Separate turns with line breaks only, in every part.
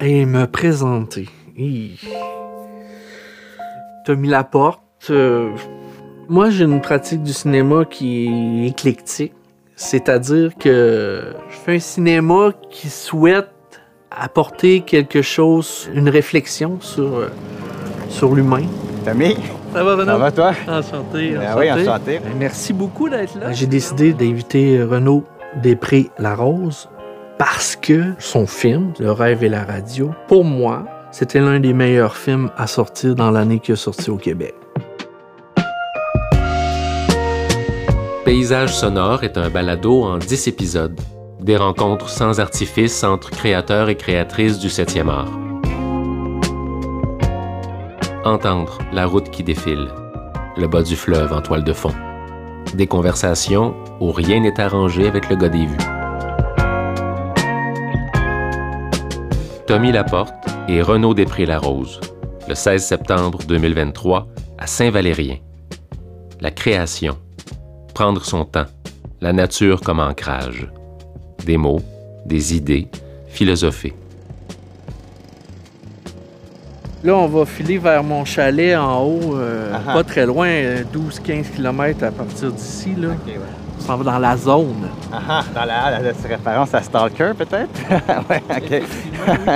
Et me présenter. T'as mis la porte. Euh, moi, j'ai une pratique du cinéma qui est éclectique. C'est-à-dire que je fais un cinéma qui souhaite apporter quelque chose, une réflexion sur, euh, sur l'humain.
Tommy?
Ça va, Renaud?
Ça va, toi?
Enchanté.
Ben oui, enchanté.
Ben, merci beaucoup d'être là. J'ai décidé d'inviter Renaud Després-Larose parce que son film, Le rêve et la radio, pour moi, c'était l'un des meilleurs films à sortir dans l'année qui a sorti au Québec.
Paysage sonore est un balado en 10 épisodes. Des rencontres sans artifice entre créateurs et créatrices du 7e art. Entendre la route qui défile, le bas du fleuve en toile de fond. Des conversations où rien n'est arrangé avec le gars des vues. Tommy Laporte et Renaud Després-Larose, le 16 septembre 2023 à Saint-Valérien. La création. Prendre son temps. La nature comme ancrage. Des mots, des idées, philosopher.
Là, on va filer vers mon chalet en haut, euh,
Ah ah.
pas très loin, 12-15 km à partir d'ici. Là.
Ouais.
On s'en va dans la zone.
Ah, ah, dans la, la, la référence à Stalker, peut-être? ouais, OK.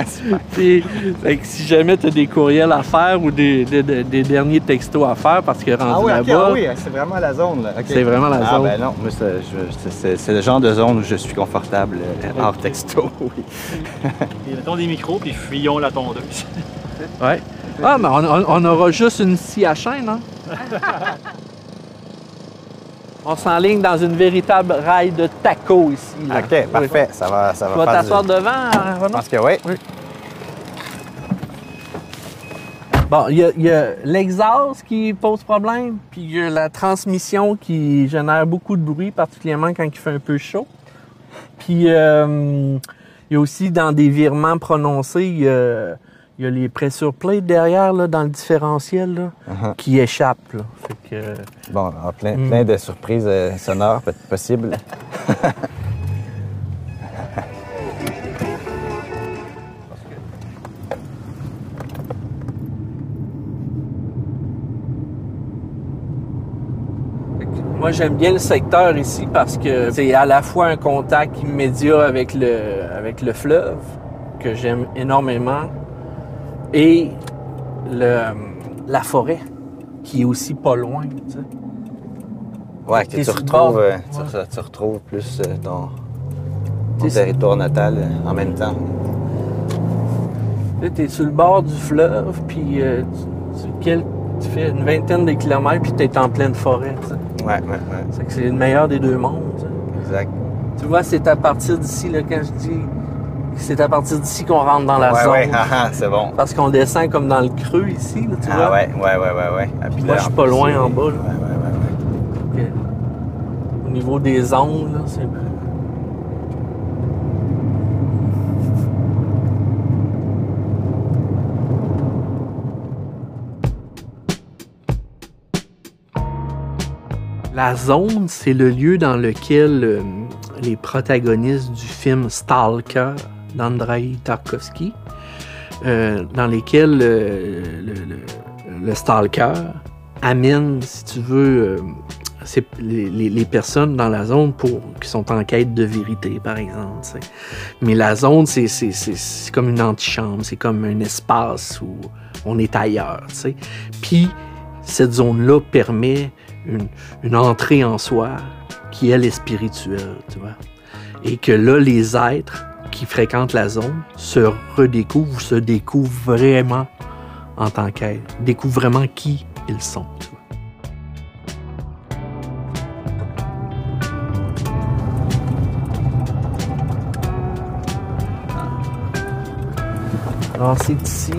Super.
Puis, fait que si jamais tu as des courriels à faire ou des, des- des- des derniers textos à faire parce que rendu
Ah oui, OK,
là-bas,
ah oui, c'est vraiment la zone. Là.
C'est vraiment la
ah,
zone.
ben non, moi, c'est, je- c'est- c'est- c'est le genre de zone où je suis confortable euh, hors texto, oui.
Et mettons des micros, puis fuyons la tondeuse.
Ouais. Ah, mais on, on- on aura juste une scie à chaîne, hein? on s'enligne dans une véritable rail de taco ici. là.
OK, parfait. Ça va, ça
Tu
va
vas
faire
t'asseoir
du...
devant, hein,
Je
Renaud?
pense que oui.
Bon, il y a, il y a l'exhaust qui pose problème, puis il y a la transmission qui génère beaucoup de bruit, particulièrement quand il fait un peu chaud. Puis euh, il y a aussi dans des virements prononcés, il y a, il y a les pressure plates derrière, là, dans le différentiel, là,
Uh-huh.
qui échappent. Là. Fait que,
Bon, alors, plein,
Mm.
plein de surprises euh, sonores peut- possibles.
Moi, j'aime bien le secteur ici parce que c'est à la fois un contact immédiat avec le, avec le fleuve, que j'aime énormément, et le, la forêt, qui est aussi pas loin. tu sais.
Ouais, que tu retrouves, euh, tu, tu retrouves plus euh, ton, territoire natal euh, en même temps.
Tu es sur le bord du fleuve, puis tu, tu- quel- tu fais une vingtaine de kilomètres, puis tu es en pleine forêt.
Ouais, ouais, ouais.
C'est que c'est le meilleur des deux mondes.
Exact.
Tu vois, c'est à partir d'ici, quand je dis c'est à partir d'ici qu'on rentre dans la
ouais,
zone.
ouais, ah, ah, c'est bon.
Parce qu'on descend comme dans le creux ici, là, tu
Ah
vois.
ouais, ouais, ouais, ouais, ouais. Ah, puis
Moi, je suis pas loin en bas, là.
Ouais, ouais, ouais.
Au niveau des ondes, là, c'est. La zone, c'est le lieu dans lequel euh, les protagonistes du film Stalker d'Andrei Tarkovsky, euh, dans lesquels euh, le, Stalker amène, si tu veux, euh, les, personnes dans la zone pour, qui sont en quête de vérité, par exemple. Mais la zone, c'est, comme une antichambre, c'est comme un espace où on est ailleurs. Puis, cette zone-là permet une, une entrée en soi qui, elle, est spirituelle, tu vois. Et que là, les êtres qui fréquentent la zone se redécouvrent, se découvrent vraiment en tant qu'êtres, découvrent vraiment qui ils sont. Alors, c'est ici.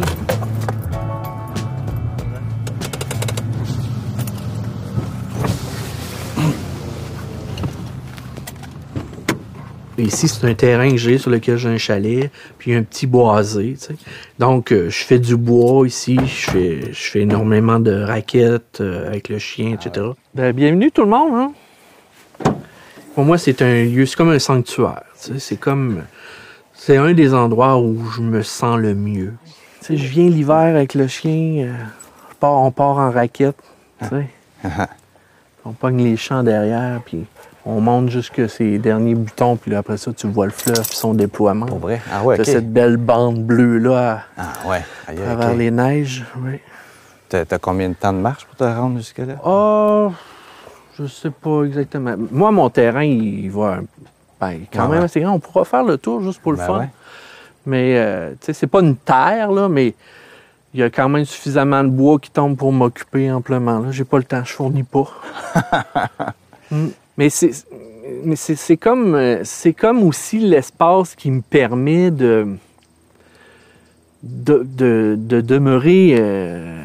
Ici, c'est un terrain que j'ai sur lequel j'ai un chalet, puis un petit boisé. tu sais. Donc, euh, je fais du bois ici, je fais, je fais énormément de raquettes euh, avec le chien, etc. Ben, bienvenue tout le monde. hein. Pour moi, c'est un lieu, c'est comme un sanctuaire. tu sais. C'est comme, C'est un des endroits où je me sens le mieux. Tu sais, je viens l'hiver avec le chien, euh, je pars- on part en raquette, tu sais. on pogne les champs derrière, puis on monte jusque ces derniers boutons, puis là, après ça, tu vois le fleuve, puis son déploiement.
Pour vrai? Ah ouais,
T'as
ok.
cette belle bande bleue-là
Ah ouais.
À
aïe,
travers les neiges. Oui.
T'as t'as combien de temps de marche pour te rendre jusque-là?
Oh, je sais pas exactement. Moi, mon terrain, il va ben, quand
Ah
même
ouais.
assez grand. On pourra faire le tour juste pour le
Ben
fun.
ouais.
Mais, euh, tu sais, c'est pas une terre, là, mais il y a quand même suffisamment de bois qui tombe pour m'occuper amplement. Là, j'ai pas le temps, je fournis pas. Mm. Mais c'est, mais c'est, comme, euh, c'est comme aussi l'espace qui me permet de, de, de- de demeurer euh,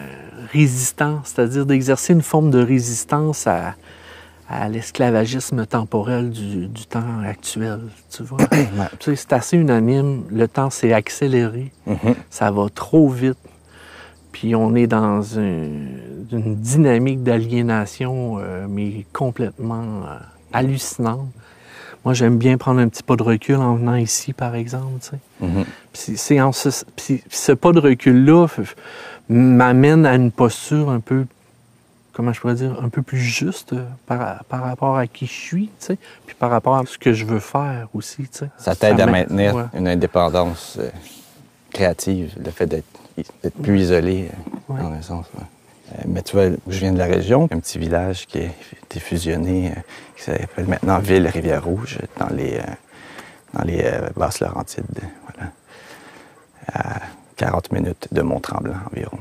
résistant, c'est-à-dire d'exercer une forme de résistance à, à l'esclavagisme temporel du, du temps actuel. Tu vois?
Ouais.
Tu sais, c'est assez unanime. Le temps s'est accéléré.
Mhm.
Ça va trop vite. Puis on est dans une, une dynamique d'aliénation, euh, mais complètement euh, hallucinante. Moi, j'aime bien prendre un petit pas de recul en venant ici, par exemple. tu sais.
Mhm.
Puis c'est- en ce, puis ce pas de recul-là m'amène à une posture un peu, comment je pourrais dire, un peu plus juste euh, par, par rapport à qui je suis, tu sais, puis par rapport à ce que je veux faire aussi. tu sais.
Ça t'aide à
m'a-
maintenir
ouais.
une indépendance créative, le fait d'être d'être plus isolé, euh,
Ouais.
dans un sens. Euh, mais tu vois, je viens de la région, un petit village qui a été fusionné, euh, qui s'appelle maintenant Ville-Rivière-Rouge, dans les, dans les Basses-Laurentides. Voilà. À 40 minutes de Mont-Tremblant environ.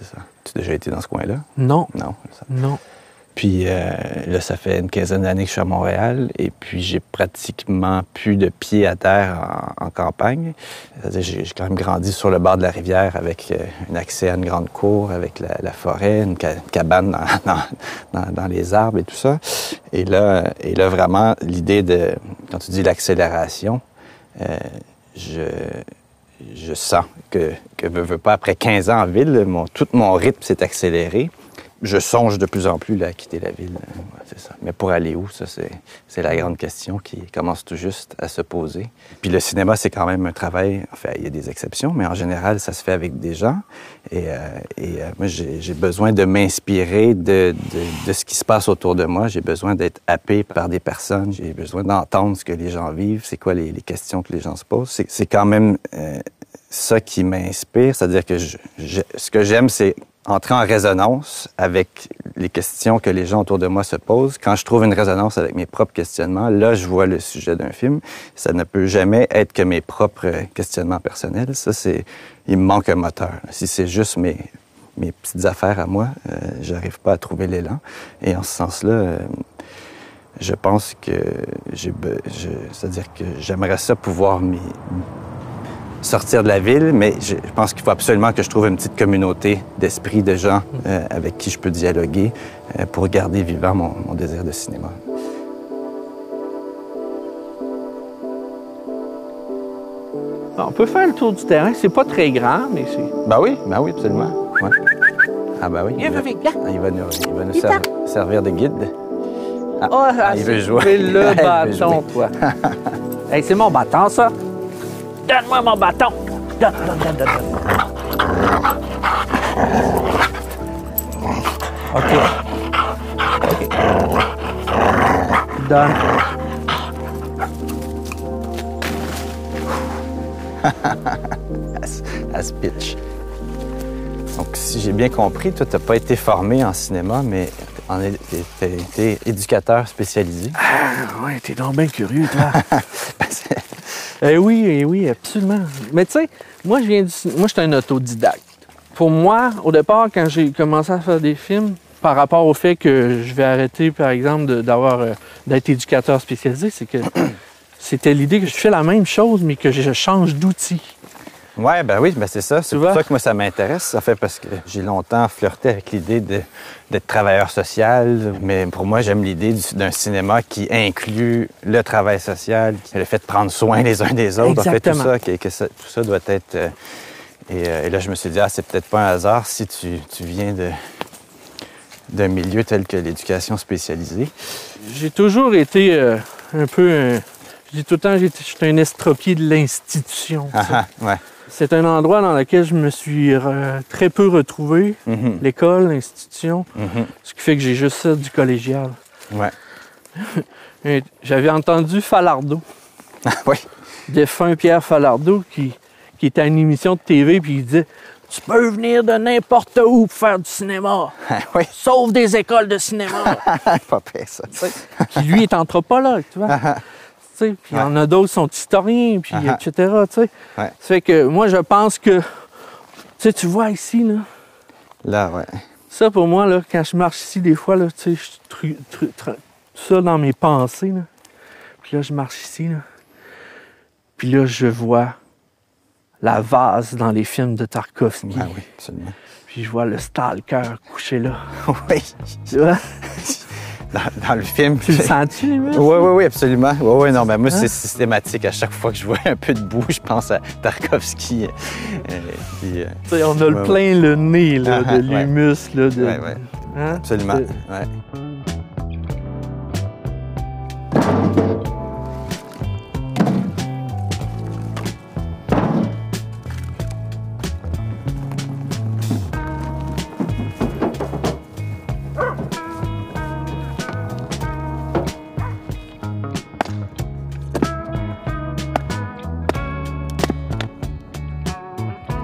C'est ça. Tu as déjà été dans ce coin-là?
Non,
Non? ça.
non.
Puis euh, là, ça fait une quinzaine d'années que je suis à Montréal et puis j'ai pratiquement plus de pied à terre en, campagne. J'ai quand même grandi sur le bord de la rivière avec euh, un accès à une grande cour, avec la, forêt, une ca- cabane dans, les arbres et tout ça. Et là, et là vraiment, l'idée de, quand tu dis l'accélération, euh, je, je sens que, que veux pas, après 15 ans en ville, mon, tout mon rythme s'est accéléré. Je songe de plus en plus à quitter la ville. Mais pour aller où, ça, c'est, la grande question qui commence tout juste à se poser. Puis le cinéma, c'est quand même un travail. Enfin, il y a des exceptions, mais en général, ça se fait avec des gens. Et, euh, et euh, moi, j'ai, besoin de m'inspirer de, de, de ce qui se passe autour de moi. J'ai besoin d'être happé par des personnes. J'ai besoin d'entendre ce que les gens vivent. C'est quoi les, les questions que les gens se posent. C'est, c'est quand même euh, ça qui m'inspire. C'est-à-dire que je- je- ce que j'aime, c'est entrer en résonance avec les questions que les gens autour de moi se posent. Quand je trouve une résonance avec mes propres questionnements, là, je vois le sujet d'un film. Ça ne peut jamais être que mes propres questionnements personnels. Ça, c'est... Il me manque un moteur. Si c'est juste mes, mes petites affaires à moi, euh, j'arrive pas à trouver l'élan. Et en ce sens-là, euh, je pense que j'ai... C'est-à-dire que j'aimerais ça pouvoir m'y sortir de la ville, mais je, je pense qu'il faut absolument que je trouve une petite communauté d'esprit, de gens euh, avec qui je peux dialoguer euh, pour garder vivant mon, mon désir de cinéma.
On peut faire le tour du terrain. C'est pas très grand, mais c'est.
Ben oui, ben oui, absolument. Ouais. Ah ben oui. Il va, il va nous, il va nous ser- servir de guide. Ah,
Oh,
ah, il veut jouer.
Le bâton, toi. hey, c'est mon bâton, ça. Donne-moi mon bâton. Donne, donne, donne, donne, donne. OK. OK. Donne.
ce pitch. Donc, si j'ai bien compris, toi, tu n'as pas été formé en cinéma, mais tu as été éducateur spécialisé.
Ah, ouais, t'es donc bien curieux, toi. Eh oui, eh oui, absolument. Mais tu sais, moi, je viens du... Moi, je suis un autodidacte. Pour moi, au départ, quand j'ai commencé à faire des films, par rapport au fait que je vais arrêter, par exemple, d'avoir euh, d'être éducateur spécialisé, c'est que c'était l'idée que je fais la même chose, mais que je change d'outil.
Oui, ben oui, ben c'est ça. C'est pour ça que moi, ça m'intéresse. Ça fait parce que j'ai longtemps flirté avec l'idée d'être travailleur social. Mais pour moi, j'aime l'idée du- d'un cinéma qui inclut le travail social, le fait de prendre soin les uns des autres. En fait, tout ça, que, que ça- tout ça doit être... euh, et, euh, et là, je me suis dit, ah, c'est peut-être pas un hasard si tu, tu viens de d'un milieu tel que l'éducation spécialisée.
J'ai toujours été euh, un peu, un- Je dis tout le temps, j'étais j'étais un estropié de l'institution.
Ah, ah, ouais.
C'est un endroit dans lequel je me suis euh, très peu retrouvé.
Mhm,
L'école, l'institution,
mhm.
ce qui fait que j'ai juste ça du collégial.
Ouais.
J'avais entendu Falardeau,
Ah, oui.
défunt Pierre Falardeau, qui, qui était à une émission de TV, puis il disait Tu peux venir de n'importe où pour faire du cinéma,
Ah, oui.
sauf des écoles de cinéma.
Pas pire, ça.
qui lui est anthropologue, tu vois. Sais, Puis il y en a d'autres qui sont historiens, puis
ah.
etc. Tu sais.
Ouais.
Ça fait que moi, je pense que. Tu sais, tu vois ici, là.
Là, ouais.
Ça, pour moi, là, quand je marche ici, des fois, là, tu sais, je tru- tru- tru- ça dans mes pensées, là. Puis là, je marche ici, là. Puis là, je vois la vase dans les films de Tarkovsky.
Ah oui, absolument.
Puis je vois le stalker couché là.
oui.
Tu vois?
Dans, dans le film.
Tu le sens-tu, les muscles?
Oui, oui, oui, absolument. Oui, oui, non, mais moi, c'est systématique. À chaque fois que je vois un peu de boue, je pense à Tarkovsky. Euh, puis, euh,
on a le
Ouais,
plein le nez, là,
Ah,
de l'humus, de...
Ouais.
Hein?
absolument.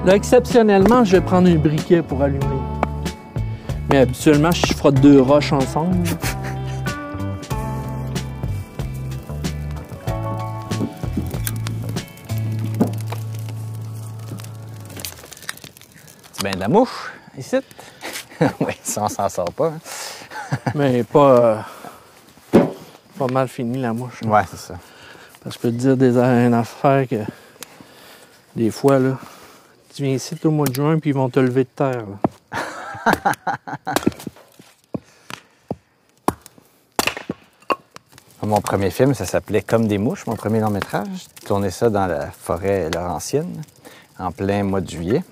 Là, exceptionnellement, je vais prendre un briquet pour allumer. Mais habituellement, je frotte deux roches ensemble.
C'est bien de la mouche, ici? oui, ça, on s'en sort pas. hein.
Mais pas... euh, pas mal fini, la mouche.
Ouais, c'est ça.
Parce que je peux te dire des, une affaire que... Des fois, là... Tu viens ici au mois de juin, puis ils vont te lever de terre.
Mon premier film, ça s'appelait Comme des mouches, mon premier long métrage. J'ai tourné ça dans la forêt laurentienne, en plein mois de juillet.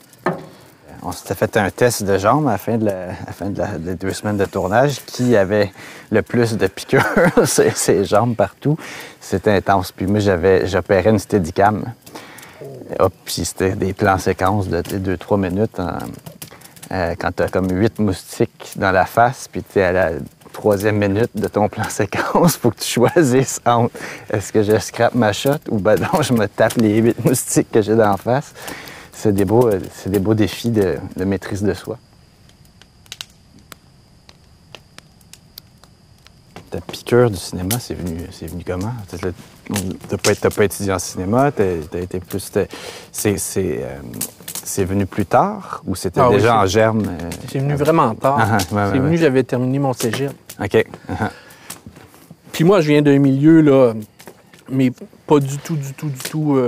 On s'était fait un test de jambes à la fin de, deux semaines de tournage. Qui avait le plus de piqûres, ses, ses jambes partout? C'était intense. Puis moi, j'avais, j'opérais une Steadicam. Hop, puis c'était des plans séquences de 2-3 minutes en- euh, quand tu as comme huit moustiques dans la face, puis tu es à la troisième minute de ton plan séquence, faut que tu choisisses entre est-ce que je scrape ma shot ou ben non, je me tape les huit moustiques que j'ai dans la face. C'est des beaux, euh, des beaux défis de maîtrise de soi. Ta piqûre du cinéma, c'est venu, c'est venu comment? T'as pas, t'as pas étudié en cinéma, t'as été plus. t'as- C'est, c'est, euh, c'est venu plus tard ou c'était
Ah
déjà en germe? euh,
C'est venu vraiment tard.
Ah, ouais, ouais,
c'est venu,
ouais.
j'avais terminé mon cégep.
OK. Ah,
Puis moi, je viens d'un milieu, là, mais pas du tout, du tout, du tout.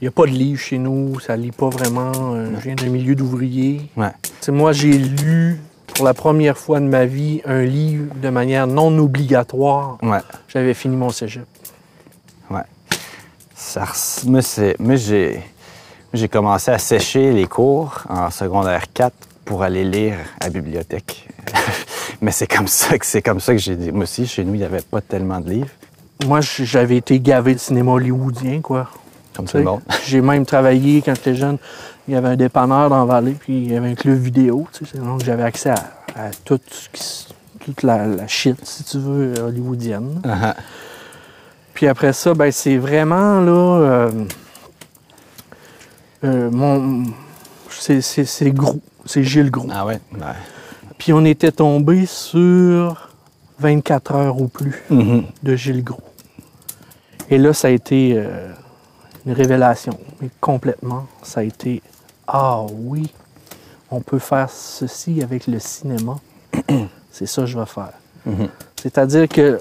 Il n'y a pas de livre chez nous, ça lit pas vraiment. euh, je viens d'un milieu d'ouvriers.
Ouais.
Moi, j'ai lu pour la première fois de ma vie un livre de manière non obligatoire.
Ouais.
J'avais fini mon cégep.
Ça res- moi, moi, j'ai, j'ai commencé à sécher les cours en secondaire 4 pour aller lire à la bibliothèque. Mais c'est comme ça que c'est comme ça que j'ai dit. Moi aussi, chez nous, il n'y avait pas tellement de livres,
Moi, j'avais été gavé de cinéma hollywoodien, quoi.
Comme tout
Tu
le
sais,
monde.
J'ai même travaillé quand j'étais jeune. Il y avait un dépanneur dans la vallée, puis il y avait un club vidéo. Donc j'avais accès à, à tout ce qui s- toute la, la shit, si tu veux, hollywoodienne.
Ah.
Puis après ça, ben c'est vraiment là. euh, euh, mon. C'est, Gros. C'est Gilles Gros.
Ah ouais? Ouais.
Puis on était tombé sur 24 heures ou plus
Mhm.
de Gilles Gros. Et là, ça a été euh, une révélation. Mais complètement, ça a été Ah oui, on peut faire ceci avec le cinéma. C'est ça que je vais faire.
Mhm.
C'est-à-dire que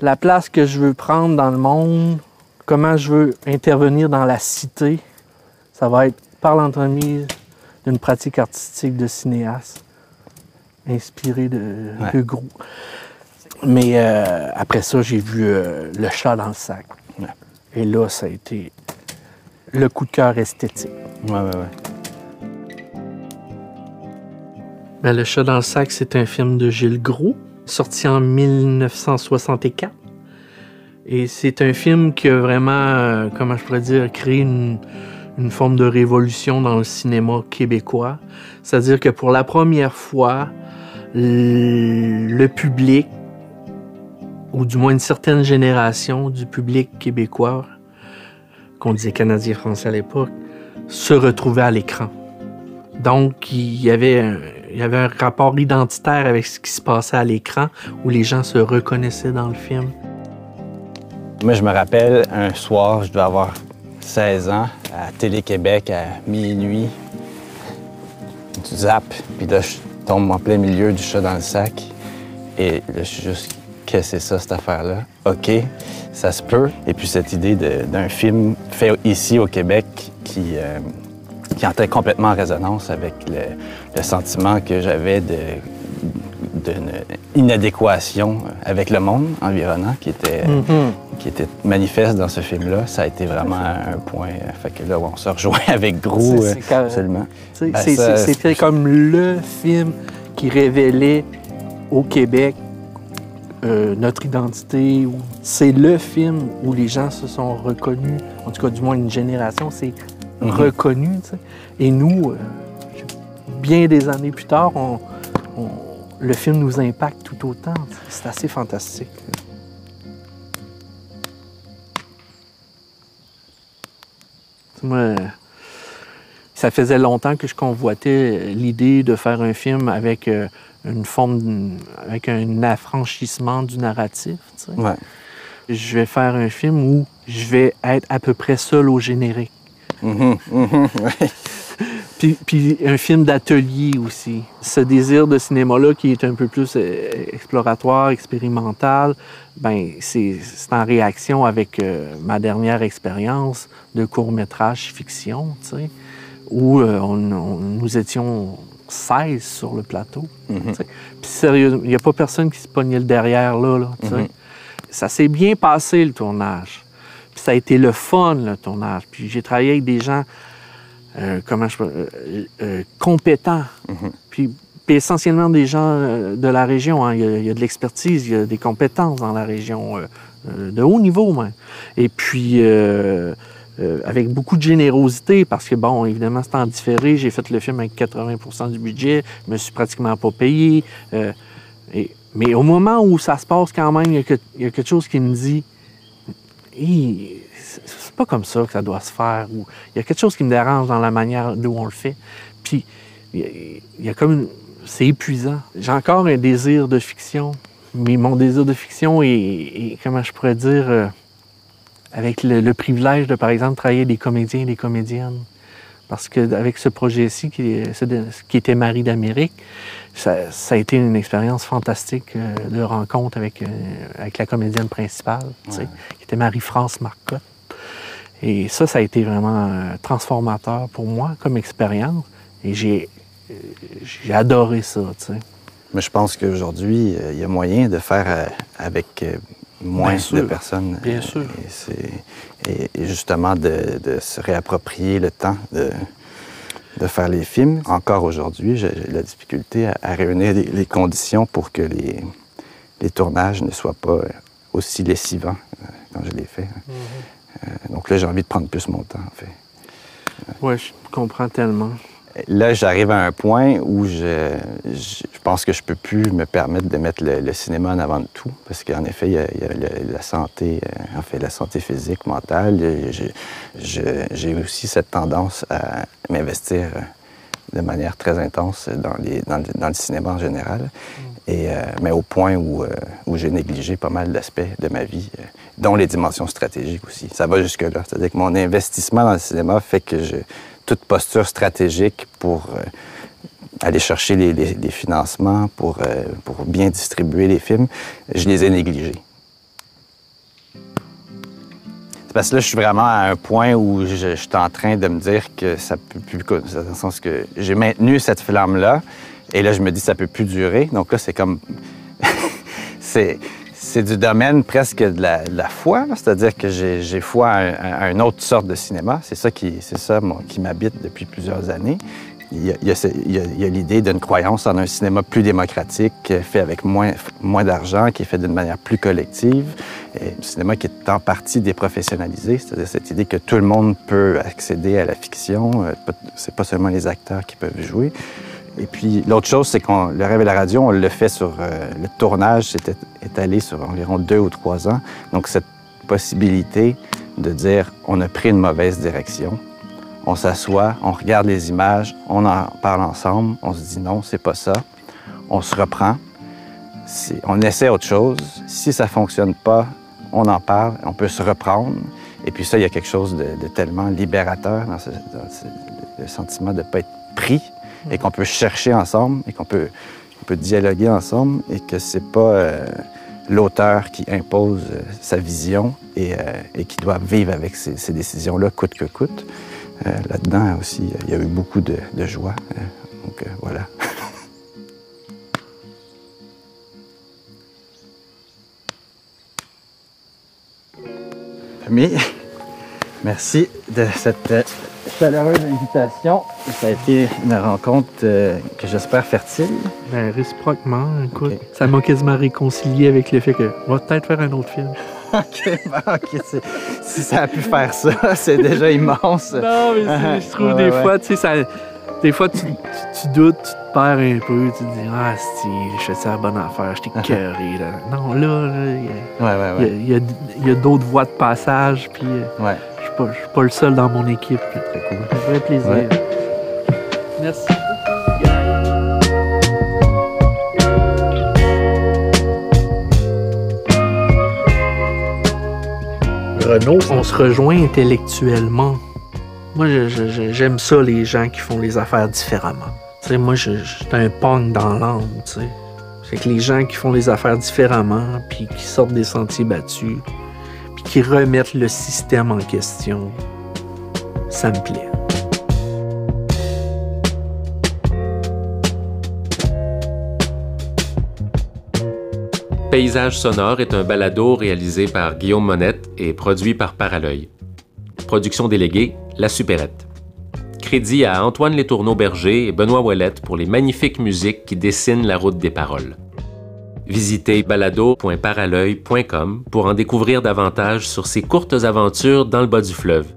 la place que je veux prendre dans le monde, comment je veux intervenir dans la cité, ça va être par l'entremise d'une pratique artistique de cinéaste inspiré de,
Ouais.
de Gros. Mais euh, après ça, j'ai vu euh, Le chat dans le sac.
Ouais.
Et là, ça a été le coup de cœur esthétique.
Ouais, ouais, ouais.
Ben, le chat dans le sac, c'est un film de Gilles Gros, sorti en 1964. Et c'est un film qui a vraiment, euh, comment je pourrais dire, créé une, une forme de révolution dans le cinéma québécois. C'est-à-dire que pour la première fois, le public, ou du moins une certaine génération du public québécois, qu'on disait canadien-français à l'époque, se retrouvait à l'écran. Donc, il y, avait un, rapport identitaire avec ce qui se passait à l'écran, où les gens se reconnaissaient dans le film.
Moi, je me rappelle, un soir, je devais avoir 16 ans, à Télé-Québec, à minuit, du zap, puis là, je tombe en plein milieu du chat dans le sac. Et là, je juste, que c'est ça, cette affaire-là? OK, ça se peut. Et puis cette idée d'un film fait ici au Québec qui, euh, qui entrait complètement en résonance avec le, le sentiment que j'avais de d'une inadéquation avec le monde environnant qui était, qui était manifeste dans ce film-là. Ça a été vraiment un point. Fait que là, on se rejoint avec euh, absolument. Ben,
c'est- C'était comme le film qui révélait au Québec euh, notre identité. C'est le film où les gens se sont reconnus, en tout cas du moins une génération s'est
Mhm.
reconnue. Et nous, euh, bien des années plus tard, on- on- le film nous impacte tout autant. C'est assez fantastique. Moi, ça faisait longtemps que je convoitais l'idée de faire un film avec euh, une forme, avec un affranchissement du narratif. tu sais.
Ouais.
Je vais faire un film où je vais être à peu près seul au générique.
Mhm, mhm, ouais.
Puis, puis un film d'atelier aussi. Ce désir de cinéma-là qui est un peu plus euh, exploratoire, expérimental, ben c'est c'est en réaction avec euh, ma dernière expérience de court-métrage fiction, tu sais, où euh, on, on- nous étions 16 sur le plateau.
Mhm.
Puis sérieux, il n'y a pas personne qui se pognait le derrière là, là.
Mhm.
Ça s'est bien passé le tournage. Puis ça a été le fun, le tournage. Puis j'ai travaillé avec des gens, euh, comment je peux, euh, compétents.
Mhm.
puis, puis essentiellement des gens de la région. hein. Il, y a, il y a de l'expertise, il y a des compétences dans la région, euh, de haut niveau même. Et puis, euh, euh, avec beaucoup de générosité, parce que, bon, évidemment, c'est en différé. J'ai fait le film avec 80% du budget, je me suis pratiquement pas payé. euh, mais au moment où ça se passe quand même, il y a, quelque chose qui me dit c'est pas comme ça que ça doit se faire. Il y a quelque chose qui me dérange dans la manière dont on le fait. Puis il y a, comme une- c'est épuisant. J'ai encore un désir de fiction, mais mon désir de fiction est, est, comment je pourrais dire, euh, avec le, le privilège de, par exemple, travailler des comédiens et des comédiennes. Parce que avec ce projet-ci, qui, était Marie d'Amérique, ça, ça a été une expérience fantastique euh, de rencontre avec, euh, avec la comédienne principale,
Ouais.
qui était Marie-France Marcotte. Et ça, ça a été vraiment euh, transformateur pour moi comme expérience. Et j'ai j'ai adoré ça, tu sais.
Mais je pense qu'aujourd'hui, il y a moyen de faire avec moins
Bien sûr.
de personnes.
Bien sûr.
Et, c'est- et- et justement, de, de se réapproprier le temps de, de faire les films. Encore aujourd'hui, j'ai la difficulté à, à réunir les, les conditions pour que les, les tournages ne soient pas aussi lessivants euh, quand je les fais.
Mm-hmm.
Euh, donc là, j'ai envie de prendre plus mon temps, en fait.
Ouais, je comprends tellement.
Là, j'arrive à un point où je, je, je pense que je peux plus me permettre de mettre le, le cinéma en avant de tout, parce qu'en effet, il y a, il y a le- la santé, euh, en fait, la santé physique, mentale. J'ai aussi cette tendance à m'investir euh, de manière très intense dans, les, dans, le, dans le cinéma en général, et, euh, mais au point où, euh, où j'ai négligé pas mal d'aspects de ma vie, euh, dont les dimensions stratégiques aussi. Ça va jusque-là. C'est-à-dire que mon investissement dans le cinéma fait que je, toute posture stratégique pour euh, aller chercher les, financements, pour, euh, pour bien distribuer les films, je les ai négligés. C'est parce que là, je suis vraiment à un point où je, je suis en train de me dire que ça peut plus... Dans le sens que j'ai maintenu cette flamme-là, et là, je me dis que ça peut plus durer. Donc là, c'est comme... c'est... C'est du domaine presque de la, foi, c'est-à-dire que j'ai foi à, un- à une autre sorte de cinéma. C'est ça qui, m'habite depuis plusieurs années. il y a, l'idée d'une croyance en un cinéma plus démocratique, fait avec moins, d'argent, qui est fait d'une manière plus collective. Un cinéma qui est en partie déprofessionnalisé, c'est-à-dire cette idée que tout le monde peut accéder à la fiction. Euh, c'est pas seulement les acteurs qui peuvent jouer. Et puis l'autre chose, c'est qu'on le rêve et la radio, on le fait sur euh, le tournage, c'est étalé sur environ deux ou trois ans. Donc cette possibilité de dire on a pris une mauvaise direction, on s'assoit, on regarde les images, on en parle ensemble, on se dit non, c'est pas ça, on se reprend, on essaie autre chose. Si ça fonctionne pas, on en parle, on peut se reprendre. Et puis ça, il y a quelque chose de, tellement libérateur dans, le sentiment de ne pas être pris et qu'on peut chercher ensemble et qu'on peut, peut dialoguer ensemble et que c'est pas euh, l'auteur qui impose euh, sa vision et, euh, et, qui doit vivre avec ces, décisions-là coûte que coûte. Là-dedans aussi, il y a eu beaucoup de, de joie. donc voilà. Famille, merci de cette chaleureuse invitation. Ça a été une rencontre euh, que j'espère fertile.
Ben, réciproquement, écoute, ça m'a quasiment réconcilié avec le fait que on va peut-être faire un autre film.
OK, OK. Si ça a pu faire ça, c'est déjà immense.
Non, mais je trouve des fois, tu sais, ça des fois, tu, doutes, tu te perds un peu, tu te dis Ah, si, je fais ça la bonne affaire, je t'ai cœuré. Là. Non, là, il y a, d'autres voies de passage, puis euh, ouais. je suis pas, pas, le seul dans mon équipe. Très cool. Ça fait plaisir. Merci. Renaud, on se rejoint intellectuellement. Moi, j'aime ça, les gens qui font les affaires différemment. sais, moi, j'ai un pong dans l'âme. C'est que les gens qui font les affaires différemment, puis qui sortent des sentiers battus, qui remettent le système en question, ça me plaît.
Paysage sonore est un balado réalisé par Guillaume Monette et produit par Paralœil. Production déléguée, La Supérette. Crédit à Antoine Létourneau-Berger et Benoît Ouellette pour les magnifiques musiques qui dessinent la route des paroles. Visitez balado.paralœil.com pour en découvrir davantage sur ces courtes aventures dans le bas du fleuve.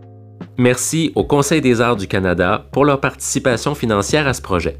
Merci au Conseil des arts du Canada pour leur participation financière à ce projet.